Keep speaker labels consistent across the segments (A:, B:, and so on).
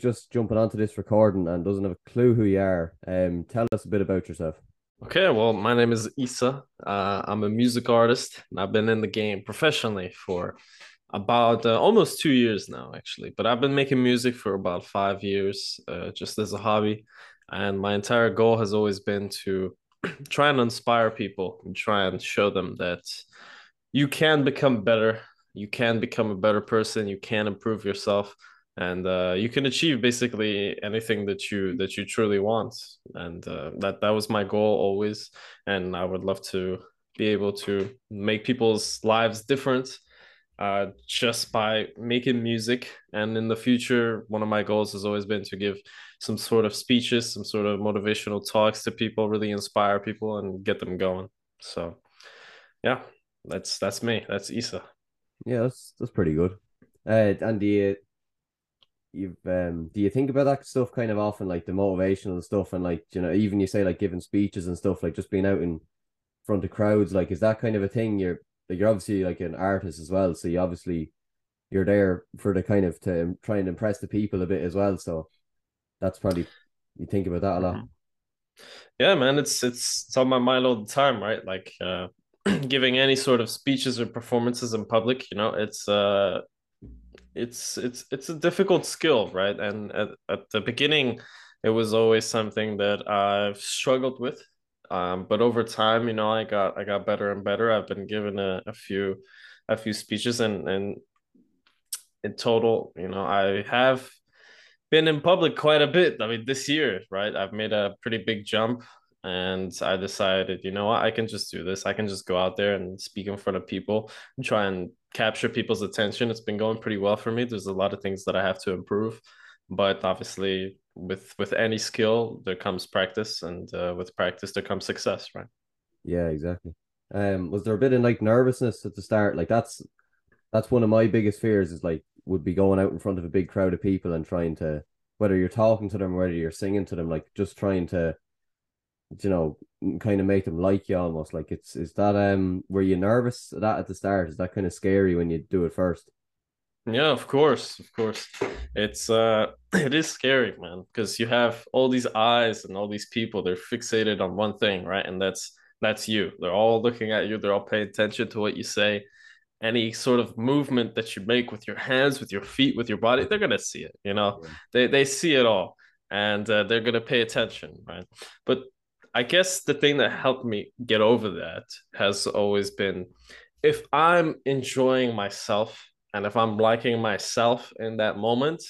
A: who's just jumping onto this recording and doesn't have a clue who you are, um, tell us a bit about yourself.
B: Okay, well, my name is Isa. Uh, I'm a music artist, and I've been in the game professionally for about uh, almost two years now, actually. But I've been making music for about five years, uh, just as a hobby. And my entire goal has always been to try and inspire people and try and show them that you can become better, you can become a better person, you can improve yourself, and uh, you can achieve basically anything that you that you truly want. And uh, that that was my goal always, and I would love to be able to make people's lives different uh, just by making music. And in the future, one of my goals has always been to give some sort of speeches, some sort of motivational talks to people, really inspire people and get them going. So, yeah, that's that's me. That's Isa.
A: Yeah, that's that's pretty good. Uh, and you you've um do you think about that stuff kind of often, like the motivational stuff, and like you know, even you say like giving speeches and stuff, like just being out in front of crowds, like is that kind of a thing you're like you're obviously like an artist as well, so you obviously you're there for the kind of to try and impress the people a bit as well. So that's probably you think about that a lot. Mm-hmm.
B: Yeah, man, it's it's it's on my mind all the time, right? Like uh giving any sort of speeches or performances in public, you know, it's uh it's it's it's a difficult skill, right? And at, at the beginning it was always something that I've struggled with um, but over time, you know, I got I got better and better. I've been given a, a few a few speeches and and in total, you know, I have been in public quite a bit. I mean, this year, right? I've made a pretty big jump and I decided, you know what, I can just do this. I can just go out there and speak in front of people and try and capture people's attention. It's been going pretty well for me. There's a lot of things that I have to improve, but obviously with with any skill there comes practice and uh, with practice there comes success right
A: yeah exactly um was there a bit of like nervousness at the start like that's that's one of my biggest fears is like would be going out in front of a big crowd of people and trying to whether you're talking to them whether you're singing to them like just trying to you know kind of make them like you almost like it's is that um were you nervous that at the start is that kind of scary when you do it first
B: yeah, of course, of course. It's uh it is scary, man, because you have all these eyes and all these people, they're fixated on one thing, right? And that's that's you. They're all looking at you, they're all paying attention to what you say. Any sort of movement that you make with your hands, with your feet, with your body, they're gonna see it, you know. Yeah. They they see it all and uh, they're gonna pay attention, right? But I guess the thing that helped me get over that has always been if I'm enjoying myself and if I'm liking myself in that moment,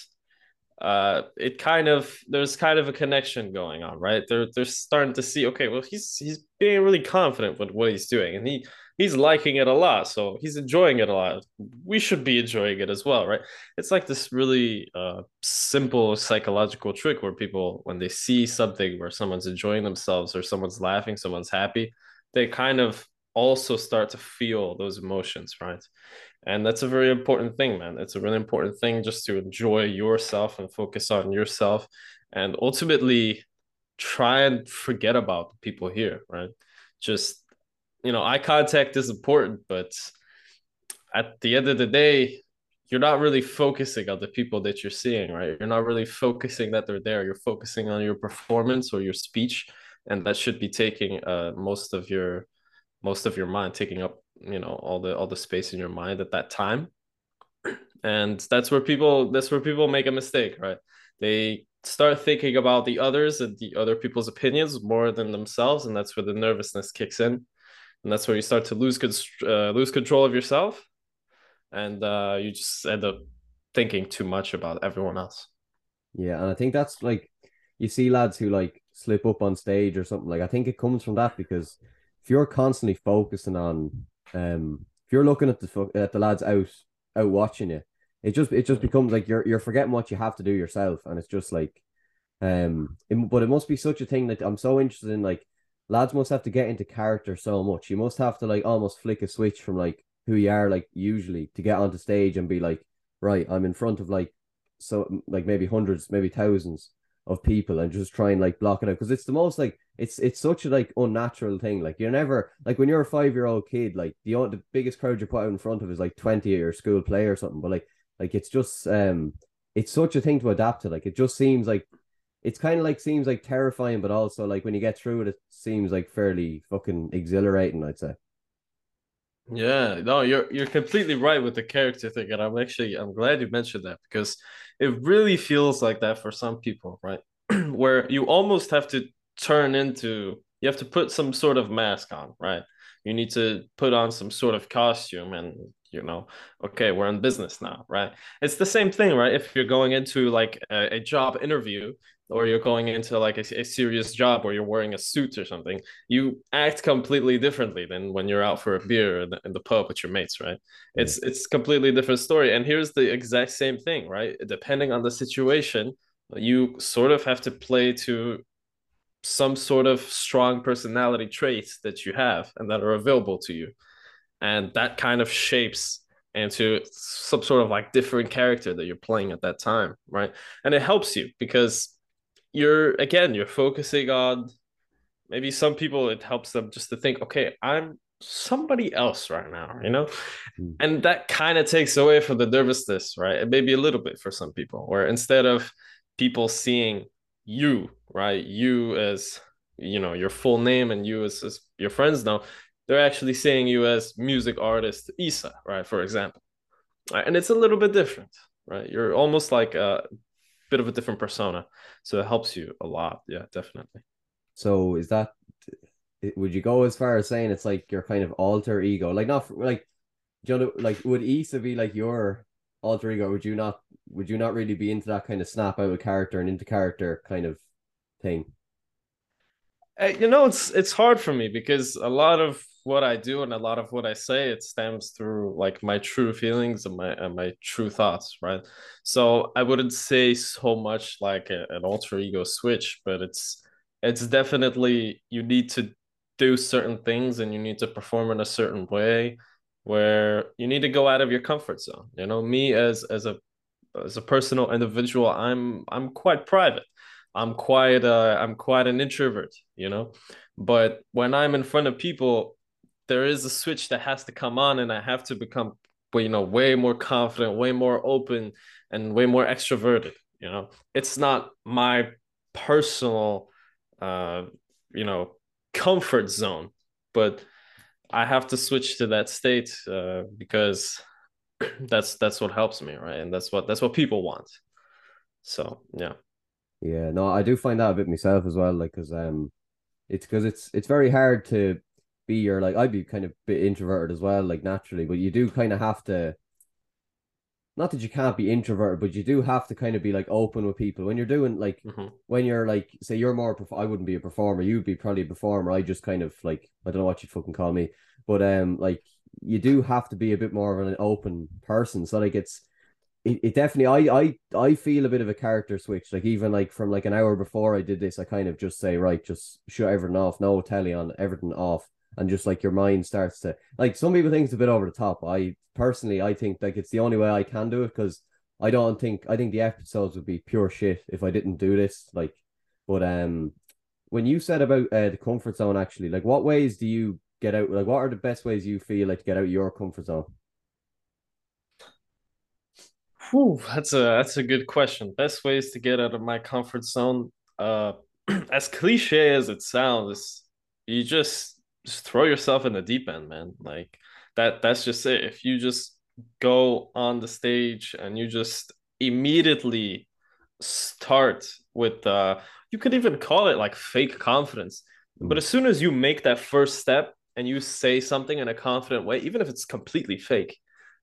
B: uh, it kind of there's kind of a connection going on, right? They're they're starting to see, okay, well, he's he's being really confident with what he's doing, and he he's liking it a lot, so he's enjoying it a lot. We should be enjoying it as well, right? It's like this really uh, simple psychological trick where people, when they see something where someone's enjoying themselves or someone's laughing, someone's happy, they kind of also start to feel those emotions, right? And that's a very important thing, man. It's a really important thing just to enjoy yourself and focus on yourself and ultimately try and forget about the people here, right? Just, you know, eye contact is important, but at the end of the day, you're not really focusing on the people that you're seeing, right? You're not really focusing that they're there. You're focusing on your performance or your speech, and that should be taking uh, most of your most of your mind, taking up you know all the all the space in your mind at that time and that's where people that's where people make a mistake right they start thinking about the others and the other people's opinions more than themselves and that's where the nervousness kicks in and that's where you start to lose uh, lose control of yourself and uh, you just end up thinking too much about everyone else
A: yeah and i think that's like you see lads who like slip up on stage or something like i think it comes from that because if you're constantly focusing on um, if you're looking at the at the lads out out watching you, it just it just becomes like you're you're forgetting what you have to do yourself, and it's just like, um, it, but it must be such a thing that I'm so interested in. Like, lads must have to get into character so much. You must have to like almost flick a switch from like who you are like usually to get onto stage and be like, right, I'm in front of like so like maybe hundreds, maybe thousands of people and just try and like block it out because it's the most like it's it's such a like unnatural thing. Like you're never like when you're a five year old kid, like the the biggest crowd you put out in front of is like twenty at your school play or something. But like like it's just um it's such a thing to adapt to. Like it just seems like it's kind of like seems like terrifying, but also like when you get through it, it seems like fairly fucking exhilarating. I'd say.
B: Yeah, no, you're you're completely right with the character thing, and I'm actually I'm glad you mentioned that because it really feels like that for some people, right? Where you almost have to turn into you have to put some sort of mask on, right? You need to put on some sort of costume and you know, okay, we're in business now, right? It's the same thing, right? If you're going into like a, a job interview, or you're going into like a, a, serious job or you're wearing a suit or something, you act completely differently than when you're out for a beer in the, in the pub with your mates, right? Yeah. It's it's completely different story. And here's the exact same thing, right? Depending on the situation, you sort of have to play to some sort of strong personality traits that you have and that are available to you. And that kind of shapes into some sort of like different character that you're playing at that time, right? And it helps you because you're again you're focusing on maybe some people it helps them just to think okay i'm somebody else right now you know mm. and that kind of takes away from the nervousness right And maybe a little bit for some people where instead of people seeing you right you as you know your full name and you as, as your friends know they're actually seeing you as music artist isa right for example right? and it's a little bit different right you're almost like a bit of a different persona. So it helps you a lot. Yeah, definitely.
A: So is that would you go as far as saying it's like your kind of alter ego? Like not like you know like would Isa be like your alter ego? Would you not would you not really be into that kind of snap out of character and into character kind of thing?
B: Uh, you know, it's it's hard for me because a lot of what I do and a lot of what I say it stems through like my true feelings and my and my true thoughts, right? So I wouldn't say so much like a, an alter ego switch, but it's it's definitely you need to do certain things and you need to perform in a certain way where you need to go out of your comfort zone. You know, me as as a as a personal individual, I'm I'm quite private. I'm quite uh I'm quite an introvert, you know. But when I'm in front of people, there is a switch that has to come on and I have to become you know way more confident, way more open and way more extroverted, you know. It's not my personal uh you know comfort zone, but I have to switch to that state uh, because that's that's what helps me, right? And that's what that's what people want. So yeah.
A: Yeah, no, I do find that a bit myself as well, like because um, it's because it's it's very hard to be your like I'd be kind of bit introverted as well, like naturally, but you do kind of have to. Not that you can't be introverted, but you do have to kind of be like open with people when you're doing like mm-hmm. when you're like say you're more. I wouldn't be a performer. You'd be probably a performer. I just kind of like I don't know what you'd fucking call me, but um like you do have to be a bit more of an open person. So like it's it, it definitely I I I feel a bit of a character switch. Like even like from like an hour before I did this, I kind of just say right, just shut everything off, no telly on, everything off, and just like your mind starts to like some people think it's a bit over the top. I personally I think like it's the only way I can do it because I don't think I think the episodes would be pure shit if I didn't do this. Like, but um, when you said about uh, the comfort zone, actually, like what ways do you get out? Like, what are the best ways you feel like to get out your comfort zone?
B: Whew, that's a that's a good question. Best ways to get out of my comfort zone. Uh, as cliche as it sounds, you just just throw yourself in the deep end, man. Like that that's just it. If you just go on the stage and you just immediately start with uh you could even call it like fake confidence. Mm. But as soon as you make that first step and you say something in a confident way, even if it's completely fake,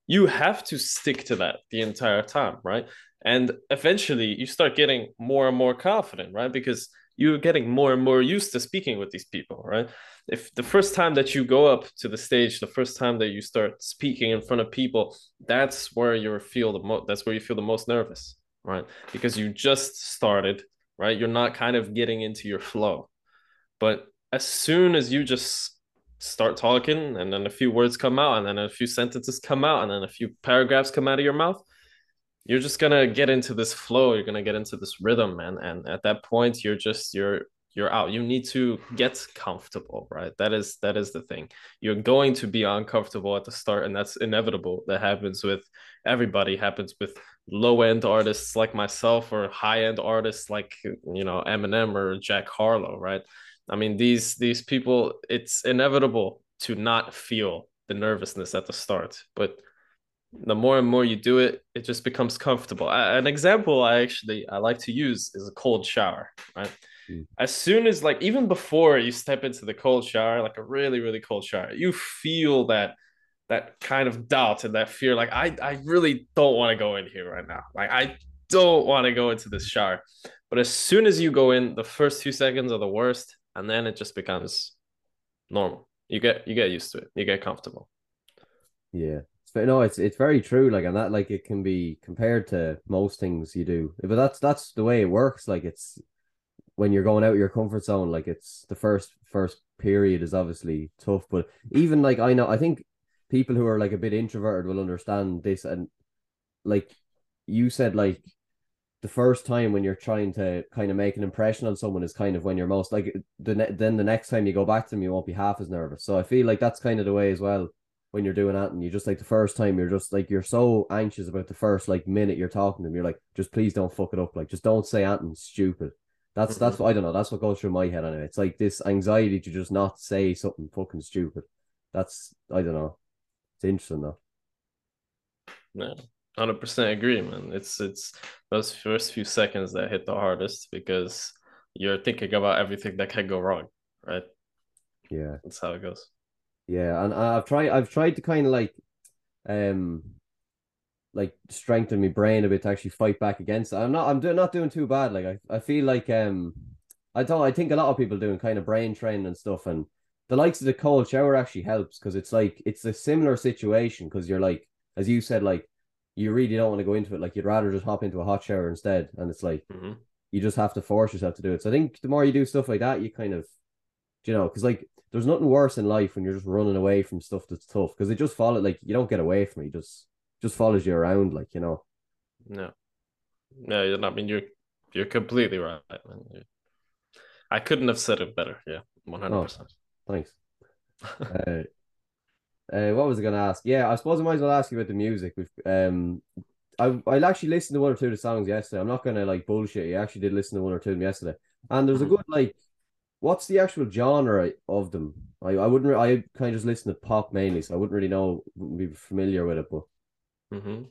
B: you have to stick to that the entire time, right? And eventually you start getting more and more confident, right? Because you're getting more and more used to speaking with these people, right? If the first time that you go up to the stage, the first time that you start speaking in front of people, that's where you feel the most. That's where you feel the most nervous, right? Because you just started, right? You're not kind of getting into your flow, but as soon as you just start talking and then a few words come out and then a few sentences come out and then a few paragraphs come out of your mouth you're just gonna get into this flow you're gonna get into this rhythm and and at that point you're just you're you're out you need to get comfortable right that is that is the thing you're going to be uncomfortable at the start and that's inevitable that happens with everybody happens with low end artists like myself or high end artists like you know Eminem or Jack Harlow, right? I mean these these people, it's inevitable to not feel the nervousness at the start, but the more and more you do it, it just becomes comfortable. An example I actually I like to use is a cold shower, right? Mm. As soon as like even before you step into the cold shower, like a really really cold shower, you feel that that kind of doubt and that fear like I I really don't want to go in here right now. Like I don't want to go into this shower. But as soon as you go in, the first few seconds are the worst and then it just becomes normal. You get you get used to it. You get comfortable.
A: Yeah. No, it's it's very true. Like, and that like it can be compared to most things you do, but that's that's the way it works. Like, it's when you're going out of your comfort zone. Like, it's the first first period is obviously tough, but even like I know, I think people who are like a bit introverted will understand this. And like you said, like the first time when you're trying to kind of make an impression on someone is kind of when you're most like the ne- then the next time you go back to them, you won't be half as nervous. So I feel like that's kind of the way as well when you're doing that and you just like the first time you're just like you're so anxious about the first like minute you're talking to them you're like just please don't fuck it up like just don't say anything stupid that's mm-hmm. that's what I don't know that's what goes through my head anyway. It's like this anxiety to just not say something fucking stupid. That's I don't know. It's interesting though.
B: Yeah hundred percent agree man. It's it's those first few seconds that hit the hardest because you're thinking about everything that can go wrong right?
A: Yeah.
B: That's how it goes.
A: Yeah, and I've tried I've tried to kind of like um like strengthen my brain a bit to actually fight back against it. I'm not I'm doing not doing too bad. Like I, I feel like um I don't I think a lot of people doing kind of brain training and stuff and the likes of the cold shower actually helps because it's like it's a similar situation because you're like as you said like you really don't want to go into it like you'd rather just hop into a hot shower instead and it's like mm-hmm. you just have to force yourself to do it so i think the more you do stuff like that you kind of you know because like there's nothing worse in life when you're just running away from stuff that's tough because it just follow like you don't get away from it. just just follows you around, like you know.
B: No, no, I mean you're you're completely right. Man. I couldn't have said it better. Yeah, one hundred percent.
A: Thanks. uh, uh, what was I gonna ask? Yeah, I suppose I might as well ask you about the music. We've um, I I actually listened to one or two of the songs yesterday. I'm not gonna like bullshit. You actually did listen to one or two of them yesterday, and there's a mm-hmm. good like what's the actual genre of them? I, I wouldn't. I kind of just listen to pop mainly, so I wouldn't really know, wouldn't be familiar with it. But
B: mm-hmm.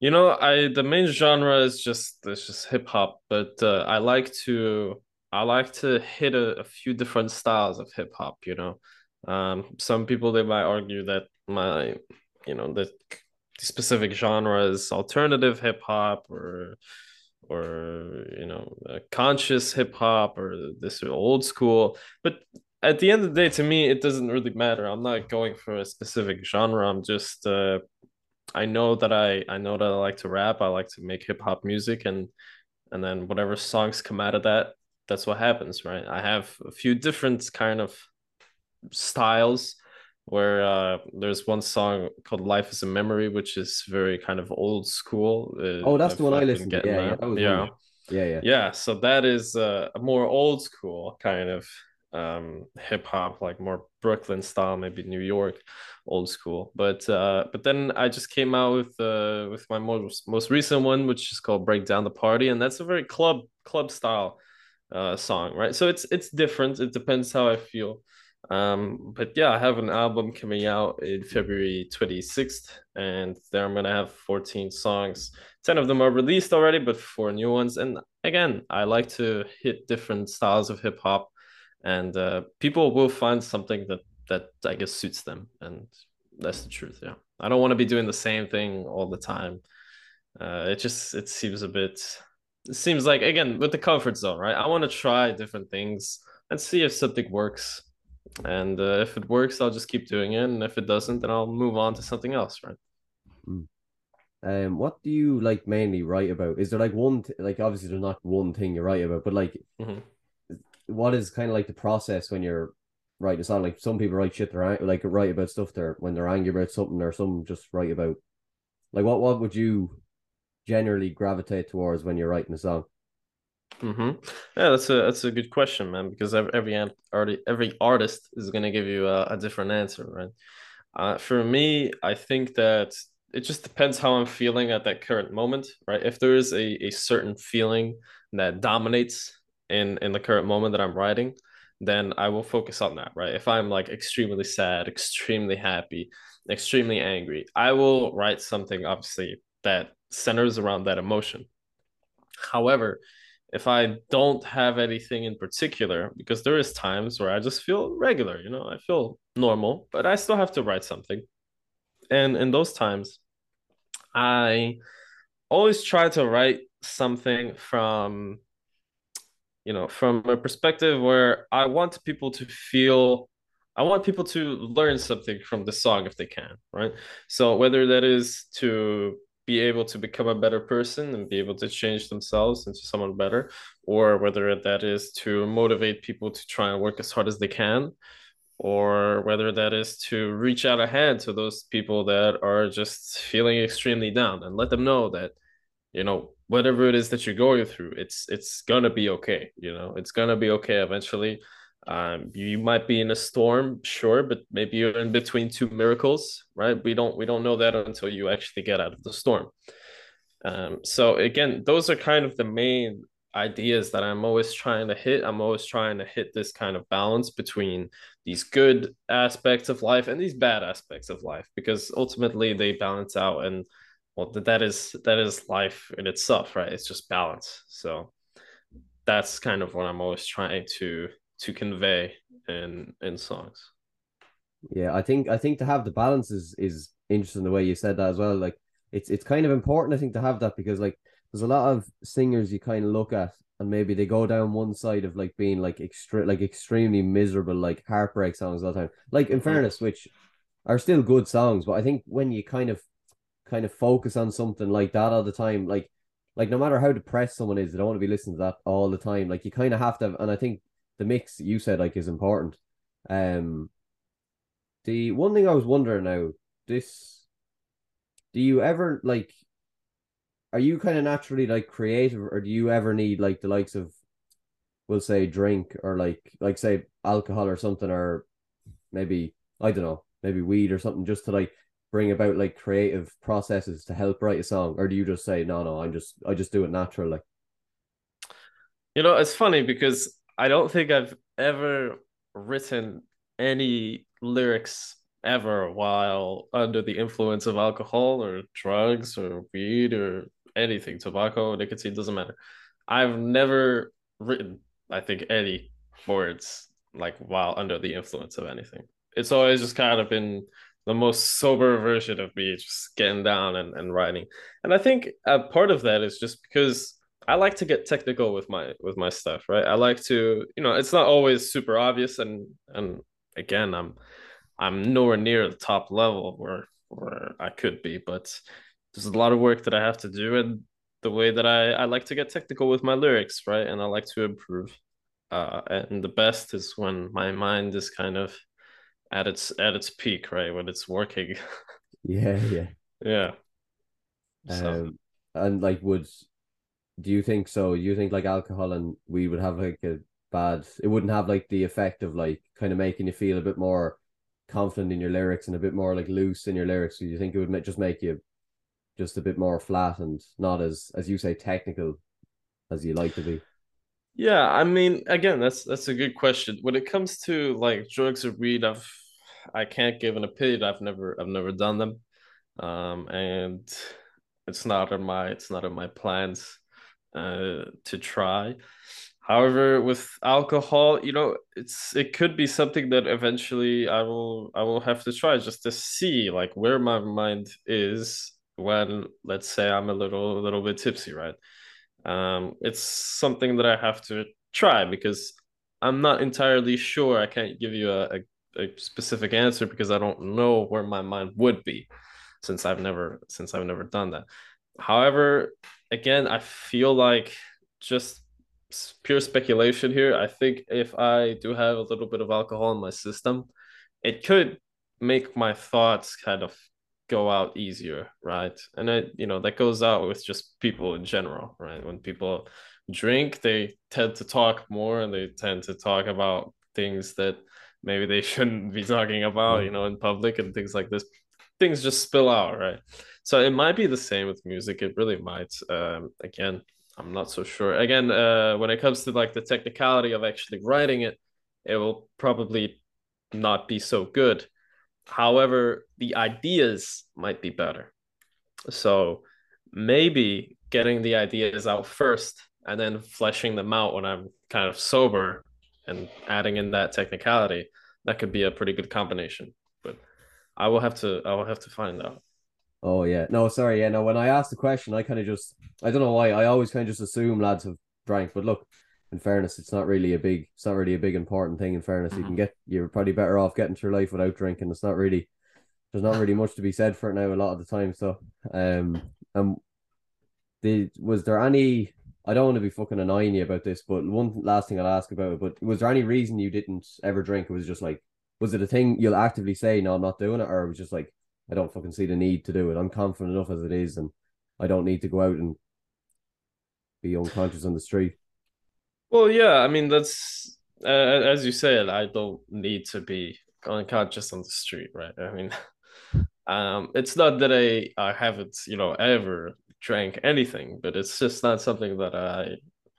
B: you know, I the main genre is just it's just hip hop, but uh, I like to I like to hit a, a few different styles of hip hop. You know, um, some people they might argue that my you know the specific genre is alternative hip hop or or you know conscious hip hop or this old school but at the end of the day to me it doesn't really matter i'm not going for a specific genre i'm just uh i know that i i know that i like to rap i like to make hip hop music and and then whatever songs come out of that that's what happens right i have a few different kind of styles where uh, there's one song called "Life Is a Memory," which is very kind of old school.
A: Uh, oh, that's the one I listened to. Yeah, yeah,
B: yeah.
A: yeah,
B: yeah, yeah. So that is uh, a more old school kind of um, hip hop, like more Brooklyn style, maybe New York, old school. But uh, but then I just came out with uh, with my most most recent one, which is called "Break Down the Party," and that's a very club club style uh, song, right? So it's it's different. It depends how I feel. Um, but yeah, I have an album coming out in February 26th, and there I'm gonna have 14 songs. 10 of them are released already, but four new ones. And again, I like to hit different styles of hip hop, and uh, people will find something that that I guess suits them, and that's the truth. Yeah, I don't want to be doing the same thing all the time. Uh, it just it seems a bit. It seems like again with the comfort zone, right? I want to try different things and see if something works and uh, if it works i'll just keep doing it and if it doesn't then i'll move on to something else right
A: mm. um what do you like mainly write about is there like one th- like obviously there's not one thing you write about but like mm-hmm. What is kind of like the process when you're writing a song like some people write shit they're like write about stuff they're when they're angry about something or some just write about like what what would you generally gravitate towards when you're writing a song
B: Mm-hmm. Yeah, that's a that's a good question, man. Because every every every artist is gonna give you a, a different answer, right? Uh, for me, I think that it just depends how I'm feeling at that current moment, right? If there is a, a certain feeling that dominates in in the current moment that I'm writing, then I will focus on that, right? If I'm like extremely sad, extremely happy, extremely angry, I will write something obviously that centers around that emotion. However, if I don't have anything in particular, because there is times where I just feel regular, you know, I feel normal, but I still have to write something. And in those times, I always try to write something from you know from a perspective where i want people to feel i want people to learn something from the song if they can right? So whether that is to be able to become a better person and be able to change themselves into someone better or whether that is to motivate people to try and work as hard as they can or whether that is to reach out a hand to those people that are just feeling extremely down and let them know that you know whatever it is that you're going through it's it's gonna be okay you know? It's gonna be okay eventually. Um you might be in a storm sure but maybe you're in between two miracles right? We don't we don't know that until you actually get out of the storm. Um so again those are kind of the main ideas that i'm always trying to hit. I'm always trying to hit this kind of balance between these good aspects of life and these bad aspects of life because ultimately they balance out and well that is that is life in itself right? It's just balance. So that's kind of what i'm always trying to to convey in in songs.
A: Yeah i think i think to have the balance is is interesting the way you said that as well. Like it's it's kind of important i think to have that because like there's a lot of singers you kind of look at and maybe they go down one side of like being like extra like extremely miserable like heartbreak songs all the time. Like in mm-hmm. fairness which are still good songs but i think when you kind of kind of focus on something like that all the time. Like, like no matter how depressed someone is, they don't want to be listening to that all the time. Like you kind of have to, and I think the mix you said like is important. Um, the one thing I was wondering now, this, do you ever like? Are you kind of naturally like creative, or do you ever need like the likes of, we'll say drink or like like say alcohol or something, or maybe I don't know, maybe weed or something, just to like bring about like creative processes to help write a song or do you just say no no i'm just i just do it naturally
B: you know it's funny because i don't think i've ever written any lyrics ever while under the influence of alcohol or drugs or weed or anything tobacco nicotine doesn't matter. I've never written i think any words like while under the influence of anything. It's always just kind of been the most sober version of me, just getting down and, and writing. And I think a part of that is just because I like to get technical with my with my stuff, right? I like to, you know, it's not always super obvious, and and again, I'm I'm nowhere near the top level where where I could be, but there's a lot of work that I have to do, and the way that I I like to get technical with my lyrics, right? And I like to improve. Uh, and the best is when my mind is kind of at its at its peak, right? When it's working.
A: yeah, yeah.
B: Yeah.
A: So. Um and like would do you think so? You think like alcohol and we would have like a bad it wouldn't have like the effect of like kind of making you feel a bit more confident in your lyrics and a bit more like loose in your lyrics. Do you think it would just make you just a bit more flat and not as as you say technical as you like to be?
B: Yeah, I mean, again, that's that's a good question. When it comes to like drugs or weed, I've I can't give an opinion. I've never I've never done them, um, and it's not in my it's not in my plans uh, to try. However, with alcohol, you know, it's it could be something that eventually I will I will have to try just to see like where my mind is when let's say I'm a little a little bit tipsy, right? Um, it's something that I have to try because I'm not entirely sure. I can't give you a, a a specific answer because I don't know where my mind would be since I've never since I've never done that. However, again, I feel like just pure speculation here. I think if I do have a little bit of alcohol in my system, it could make my thoughts kind of go out easier, right? And it, you know, that goes out with just people in general, right? When people drink, they tend to talk more and they tend to talk about things that maybe they shouldn't be talking about, you know, in public and things like this. things just spill out, right? So it might be the same with music. It really might. Um, again, I'm not so sure. Again, uh, when it comes to like the technicality of actually writing it, it will probably not be so good. However, the ideas might be better. So maybe getting the ideas out first and then fleshing them out when I'm kind of sober and adding in that technicality, that could be a pretty good combination. But I will have to I will have to find out.
A: Oh yeah. No, sorry, yeah, no, when I asked the question, I kind of just I don't know why, I always kind of just assume lads have drank, but look, in fairness, it's not really a big it's not really a big important thing in fairness. Mm-hmm. You can get you're probably better off getting through life without drinking. It's not really there's not really much to be said for it now a lot of the time. So um um the was there any I don't want to be fucking annoying you about this, but one last thing I'll ask about it. But was there any reason you didn't ever drink? It was just like, was it a thing you'll actively say, no, I'm not doing it, or it was just like, I don't fucking see the need to do it. I'm confident enough as it is, and I don't need to go out and be unconscious on the street.
B: Well, yeah, I mean that's uh, as you said, I don't need to be unconscious on the street, right? I mean, um, it's not that I I haven't you know ever drank anything, but it's just not something that I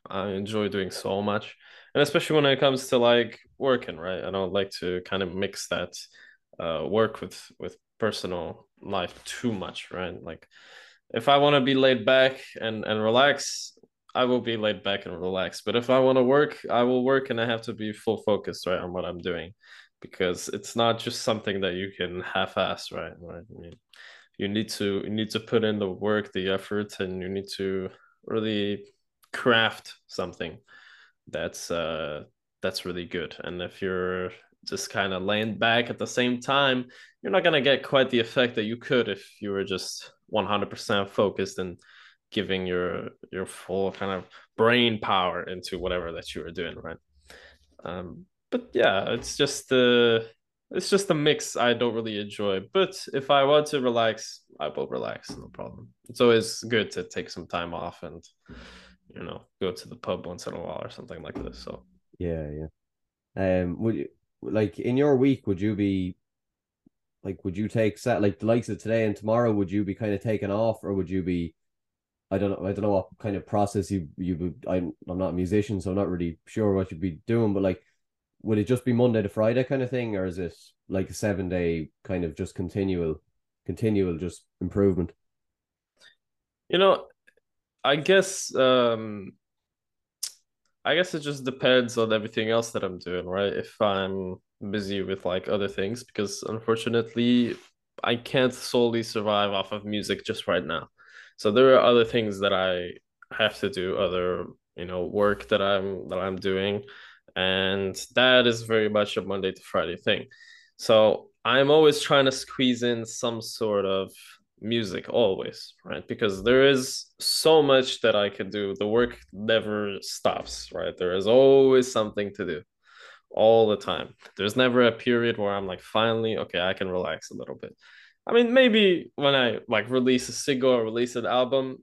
B: I enjoy doing so much. And especially when it comes to like working, right? I don't like to kind of mix that uh, work with with personal life too much, right? Like if I want to be laid back and and relax, I will be laid back and relaxed. But if I want to work, I will work and I have to be full focused, right, on what I'm doing. Because it's not just something that you can half-ass, right? Right. I mean, you need to you need to put in the work the effort and you need to really craft something that's uh that's really good and if you're just kind of laying back at the same time you're not to get quite the effect that you could if you were just 100% focused and giving your your full kind of brain power into whatever that you are doing right um but yeah it's just the it's just a mix I don't really enjoy. But if I want to relax, I will relax, no problem. It's always good to take some time off and you know go to the pub once in a while or something like this. So
A: yeah, yeah. Um, would you like in your week? Would you be like, would you take set like the likes of today and tomorrow? Would you be kind of taken off, or would you be? I don't know. I don't know what kind of process you you. I'm I'm not a musician, so I'm not really sure what you'd be doing. But like, would it just be Monday to Friday kind of thing, or is it like a seven day kind of just continual, continual just improvement?
B: You know, I guess um I guess it just depends on everything else that I'm doing, right? If I'm busy with like other things, because unfortunately I can't solely survive off of music just right now. So there are other things that I have to do, other, you know, work that I'm that I'm doing and that is very much a Monday to Friday thing. So I'm always trying to squeeze in some sort of music, always, right? Because there is so much that I can do. The work never stops, right? There is always something to do all the time. There's never a period where I'm like, finally, okay, I can relax a little bit. I mean, maybe when I like release a single or release an album,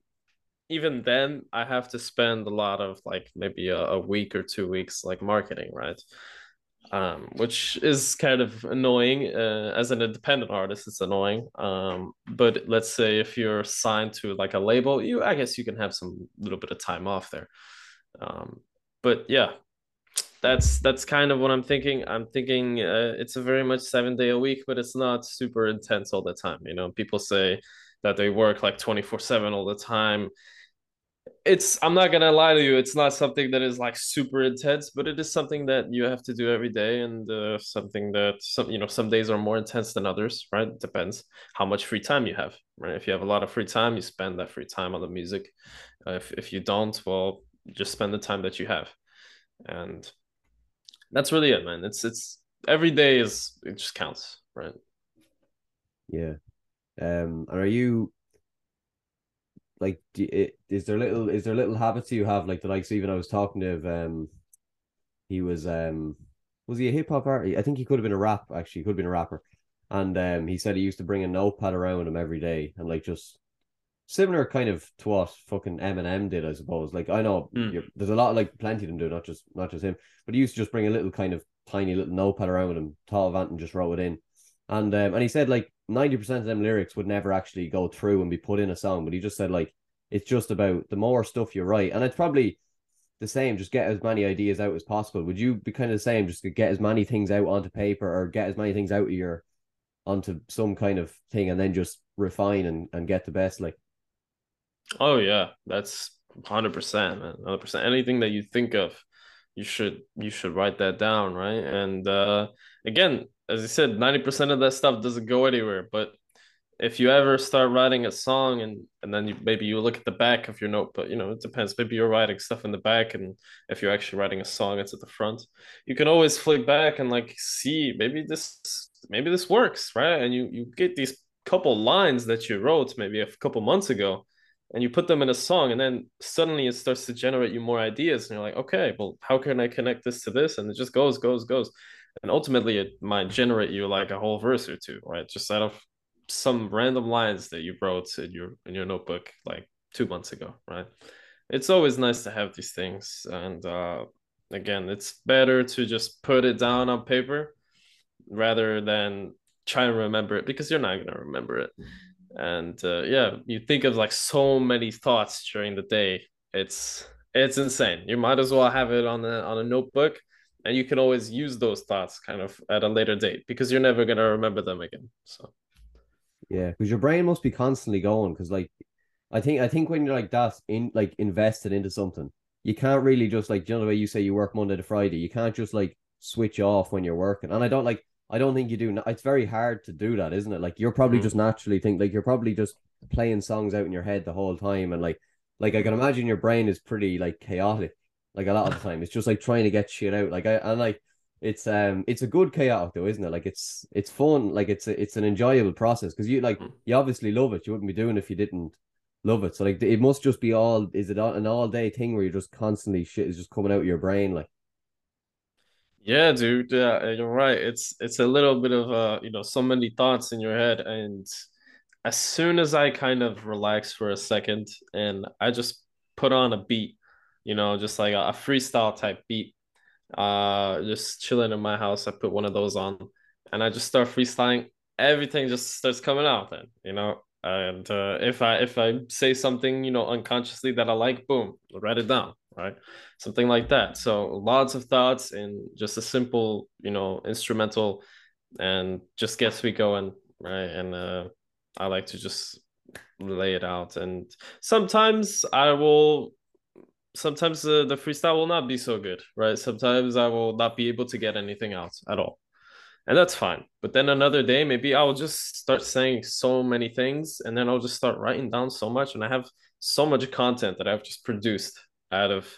B: even then i have to spend a lot of like maybe a, a week or two weeks like marketing right? Um, which is kind of annoying uh, as an independent artist it's annoying. Um, but let's say if you're signed to like a label you i guess you can have some little bit of time off there. Um, but yeah that's that's kind of what i'm thinking. I'm thinking uh, it's a very much seven day a week but it's not super intense all the time you know? People say that they work like 24 7 all the time. It's i'm not gonna lie to you it's not something that is like super intense but it is something that you have to do every day and uh, something that some you know some days are more intense than others right? It depends how much free time you have right? If you have a lot of free time you spend that free time on the music. Uh, if, if you don't well just spend the time that you have. And that's really it man. It's it's every day is it just counts right?
A: Yeah. Um and are you like is there little is there little habits you have like the likes even I was talking to um he was um was he a hip hop artist? I think he could have been a rap actually he could have been a rapper. And um he said he used to bring a notepad around him every day and like just similar kind of to what fucking Eminem did I suppose like I know mm. there's a lot like plenty of them do not just not just him but he used to just bring a little kind of tiny little notepad around with him thought of and just wrote it in and um and he said like ninety percent of them lyrics would never actually go through and be put in a song. But he just said like it's just about the more stuff you write, and it's probably the same. Just get as many ideas out as possible. Would you be kind of the same? Just to get as many things out onto paper, or get as many things out of your onto some kind of thing, and then just refine and, and get the best. Like,
B: oh yeah, that's hundred percent, man. Hundred percent. Anything that you think of, you should you should write that down, right? And uh, again, as I said, 90% of that stuff doesn't go anywhere. But if you ever start writing a song and and then you, maybe you look at the back of your notebook, you know, it depends. Maybe you're writing stuff in the back, and if you're actually writing a song, it's at the front. You can always flick back and like see maybe this maybe this works, right? And you you get these couple lines that you wrote maybe a couple months ago, and you put them in a song, and then suddenly it starts to generate you more ideas, and you're like, okay, well, how can I connect this to this? And it just goes, goes, goes. And ultimately it might generate you like a whole verse or two right? Just out of some random lines that you wrote in your in your notebook like two months ago right? It's always nice to have these things and uh again it's better to just put it down on paper rather than try and remember it because you're not going to remember it and uh, yeah you think of like so many thoughts during the day. It's it's insane. You might as well have it on a on a notebook and you can always use those thoughts kind of at a later date because you're never going to remember them again so.
A: Yeah because your brain must be constantly going because like i think i think when you're like that in like invested into something you can't really just like you know the way you say you work monday to friday? You can't just like switch off when you're working. And i don't like i don't think you do it's very hard to do that isn't it like you're probably mm. just naturally think like you're probably just playing songs out in your head the whole time and like like i can imagine your brain is pretty like chaotic like a lot of the time, it's just like trying to get shit out. Like I and like it's um it's a good chaotic though, isn't it? Like it's it's fun. Like it's a, it's an enjoyable process because you like hmm. you obviously love it. You wouldn't be doing it if you didn't love it. So like it must just be all. Is it an all day thing where you're just constantly shit is just coming out of your brain like?
B: Yeah, dude. Yeah, you're right. It's it's a little bit of uh you know so many thoughts in your head and as soon as I kind of relax for a second and I just put on a beat you know, just like a, freestyle type beat. Uh, just chilling in my house. I put one of those on, and I just start freestyling. Everything just starts coming out. Then you know, and uh, if I if I say something you know unconsciously that I like, boom, write it down, right? Something like that. So lots of thoughts in just a simple you know instrumental, and just gets me going, right? And uh, I like to just lay it out, and sometimes I will sometimes the, the freestyle will not be so good, right? Sometimes I will not be able to get anything out at all. And that's fine. But then another day, maybe I'll just start saying so many things and then I'll just start writing down so much. And I have so much content that I've just produced out of,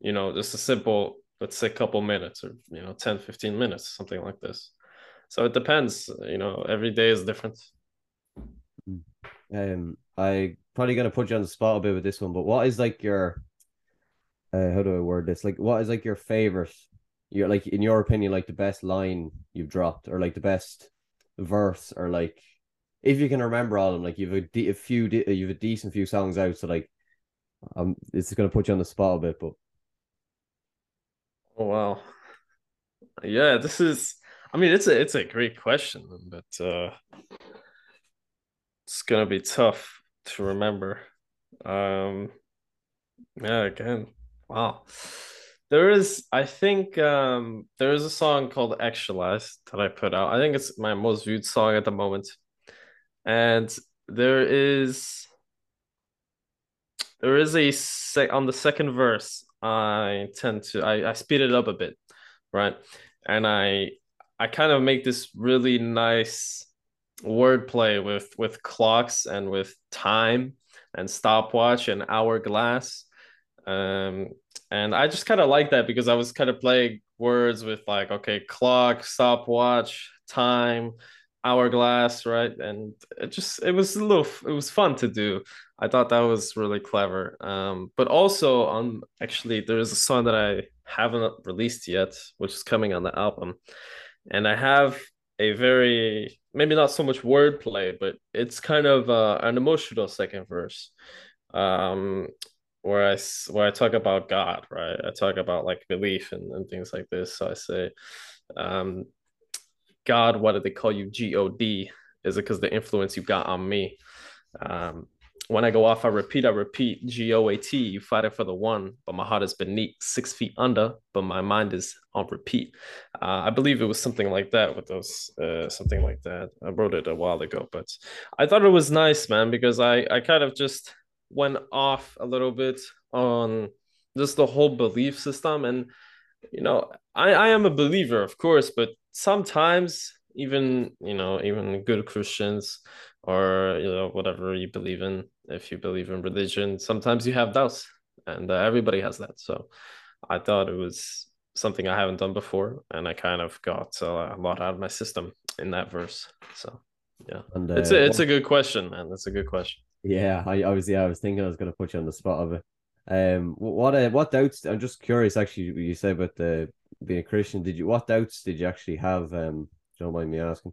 B: you know, just a simple, let's say, couple minutes or, you know, 10, 15 minutes, something like this. So it depends. You know, every day is different.
A: Um, I probably gonna put you on the spot a bit with this one, but what is like your uh, how do I word this? Like, what is like your favorite? Your like, in your opinion, like the best line you've dropped, or like the best verse, or like if you can remember all of them, like you've a, de- a few, de- you've a decent few songs out, so like, um, it's gonna put you on the spot a bit, but.
B: Oh wow, yeah, this is. I mean, it's a it's a great question, but uh, it's gonna be tough to remember. Um, yeah, again, Wow. There is, I think, um, there is a song called Actualize that I put out. I think it's my most viewed song at the moment. And there is, there is a sec on the second verse. I tend to, I, I speed it up a bit, right? And I, I kind of make this really nice wordplay with with clocks and with time and stopwatch and hourglass um, and I just kind of like that because I was kind of playing words with like, okay, clock, stopwatch, time, hourglass, right? And it just it was a little it was fun to do. I thought that was really clever. Um, but also on actually there is a song that I haven't released yet, which is coming on the album, and I have a very maybe not so much wordplay, but it's kind of uh, an emotional second verse. Um, where I where I talk about God, right? I talk about like belief and, and things like this. So I say, um, God, what did they call you? G O D, Is it because the influence you got on me? Um, when I go off, I repeat, I repeat, G O A T, you fighting for the one, but my heart is beneath, six feet under, but my mind is on repeat. Uh, I believe it was something like that with those, uh, something like that. I wrote it a while ago, but I thought it was nice, man, because I, I kind of just went off a little bit on just the whole belief system. And, you know, I, I am a believer, of course, but sometimes even, you know, even good Christians, or you know whatever you believe in if you believe in religion sometimes you have doubts and uh, everybody has that. So i thought it was something i haven't done before and i kind of got a lot out of my system in that verse. So yeah. And, uh, it's a it's a good question man. It's a good question.
A: Yeah i, yeah i was thinking i was going to put you on the spot of it. Um what uh, what doubts i'm just curious actually you say about the being a christian did you what doubts did you actually have um don't mind me asking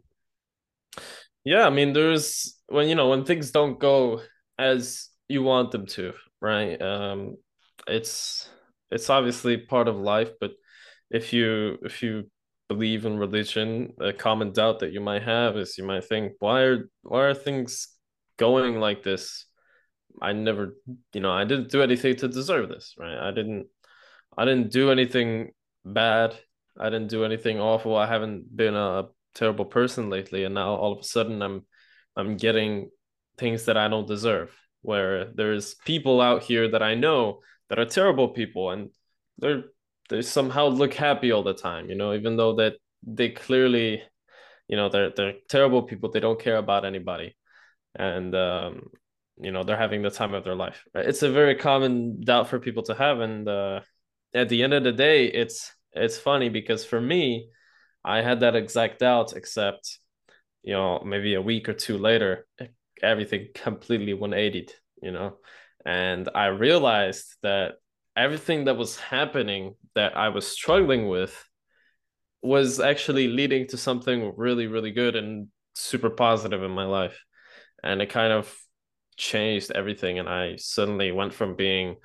B: yeah, I mean, there's when you know when things don't go as you want them to, right? Um, it's it's obviously part of life, but if you if you believe in religion, a common doubt that you might have is you might think, why are why are things going like this? I never, you know, I didn't do anything to deserve this, right? I didn't I didn't do anything bad. I didn't do anything awful. I haven't been a terrible person lately and now all of a sudden i'm i'm getting things that i don't deserve where there's people out here that i know that are terrible people and they're they somehow look happy all the time you know even though that they clearly you know they're they're terrible people they don't care about anybody and um you know they're having the time of their life it's a very common doubt for people to have and uh at the end of the day it's it's funny because for me I had that exact doubt, except, you know, maybe a week or two later, everything completely 180, you know, and I realized that everything that was happening that I was struggling with was actually leading to something really, really good and super positive in my life. And it kind of changed everything. And I suddenly went from being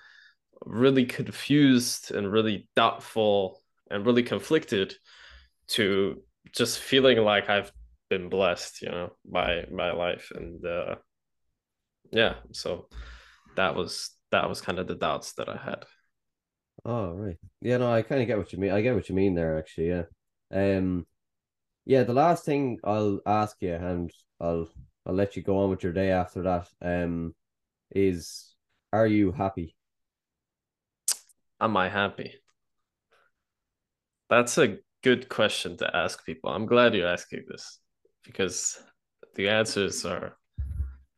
B: really confused and really doubtful and really conflicted to just feeling like I've been blessed, you know, by my life. And uh yeah, so that was that was kind of the doubts that I had.
A: Oh right. Yeah, no, I kind of get what you mean. I get what you mean there actually, yeah. Um yeah, the last thing I'll ask you and I'll I'll let you go on with your day after that. Um is are you happy?
B: Am I happy? That's a good question to ask people. I'm glad you're asking this because the answers are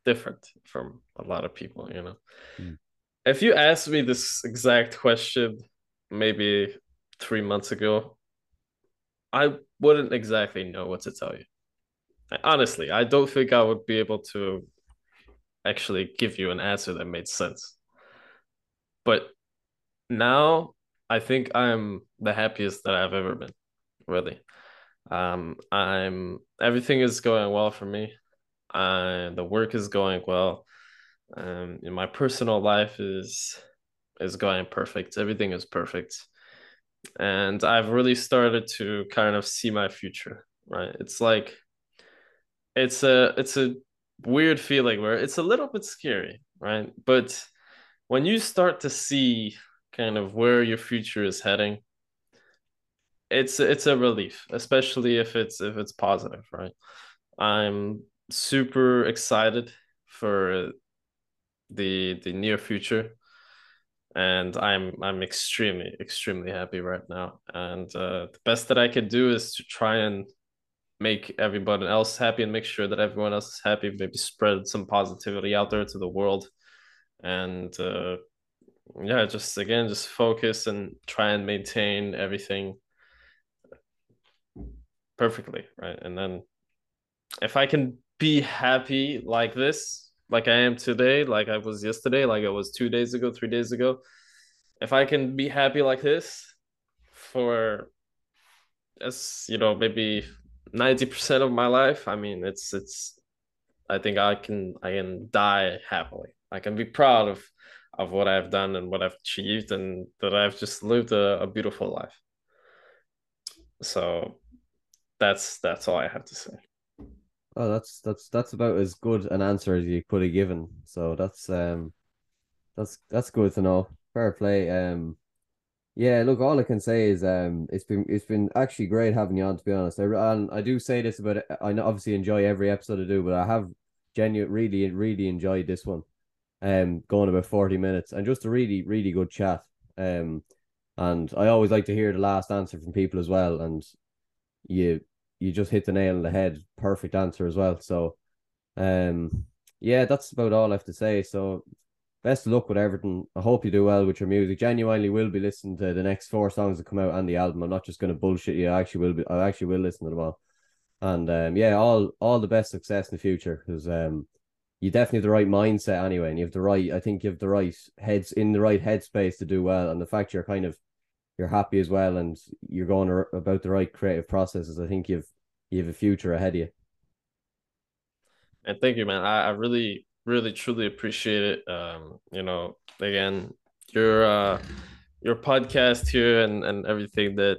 B: different from a lot of people, you know. Mm. If you asked me this exact question maybe three months ago, I wouldn't exactly know what to tell you. Honestly, I don't think I would be able to actually give you an answer that made sense. But now I think I'm the happiest that I've ever been really. Um, I'm everything is going well for me. Uh, the work is going well. Um, my personal life is is going perfect. Everything is perfect, and I've really started to kind of see my future. Right, it's like it's a it's a weird feeling where it's a little bit scary, right? But when you start to see kind of where your future is heading, it's it's a relief, especially if it's if it's positive, right? I'm super excited for the the near future and i'm i'm extremely extremely happy right now and uh, the best that i can do is to try and make everybody else happy and make sure that everyone else is happy maybe spread some positivity out there to the world and uh, yeah just again just focus and try and maintain everything perfectly, right? And then if I can be happy like this, like I am today, like I was yesterday, like I was two days ago, three days ago, if I can be happy like this for as you know, maybe 90% of my life, I mean it's it's I think I can I can die happily. I can be proud of of what I've done and what I've achieved and that I've just lived a, a beautiful life. So that's that's all I have to say.
A: Oh, that's that's that's about as good an answer as you could have given. So that's um that's that's good to know. Fair play. Um yeah, look, all I can say is um it's been it's been actually great having you on to be honest. I and I do say this about I obviously enjoy every episode I do, but I have genuine really really enjoyed this one. Um going about 40 minutes and just a really really good chat. Um and I always like to hear the last answer from people as well and you you just hit the nail on the head. Perfect answer as well. So, um, yeah, that's about all I have to say. So, best of luck with everything. I hope you do well with your music. Genuinely, will be listening to the next four songs that come out and the album. I'm not just going to bullshit you. I actually will be. I actually will listen to them all. And um, yeah, all all the best success in the future because um, you definitely have the right mindset anyway, and you have the right. I think you have the right heads in the right headspace to do well. And the fact you're kind of you're happy as well and you're going about the right creative processes, I think you've you have a future ahead of you.
B: And thank you, man. I, I really, really, truly appreciate it. Um, you know, again, your uh, your podcast here and and everything that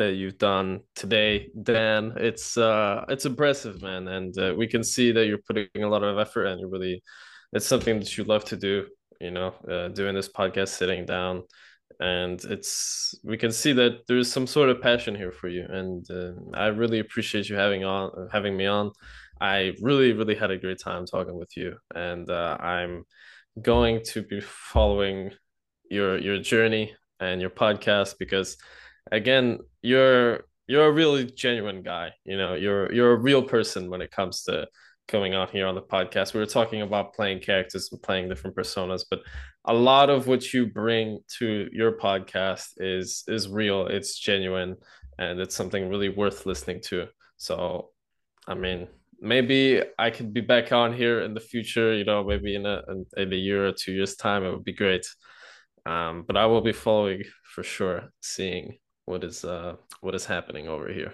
B: that you've done today, Dan. It's uh, it's impressive, man, and uh, we can see that you're putting a lot of effort and you're really, it's something that you love to do. You know, uh, doing this podcast, sitting down, and it's we can see that there's some sort of passion here for you and uh, i really appreciate you having on having me on i really really had a great time talking with you and uh, i'm going to be following your your journey and your podcast because again you're you're a really genuine guy you know you're you're a real person when it comes to coming on here on the podcast. We were talking about playing characters and playing different personas, but a lot of what you bring to your podcast is is real, it's genuine, and it's something really worth listening to. So, I mean, maybe I could be back on here in the future. You know, maybe in a in a year or two years time, it would be great. Um, but I will be following for sure, seeing what is uh what is happening over here.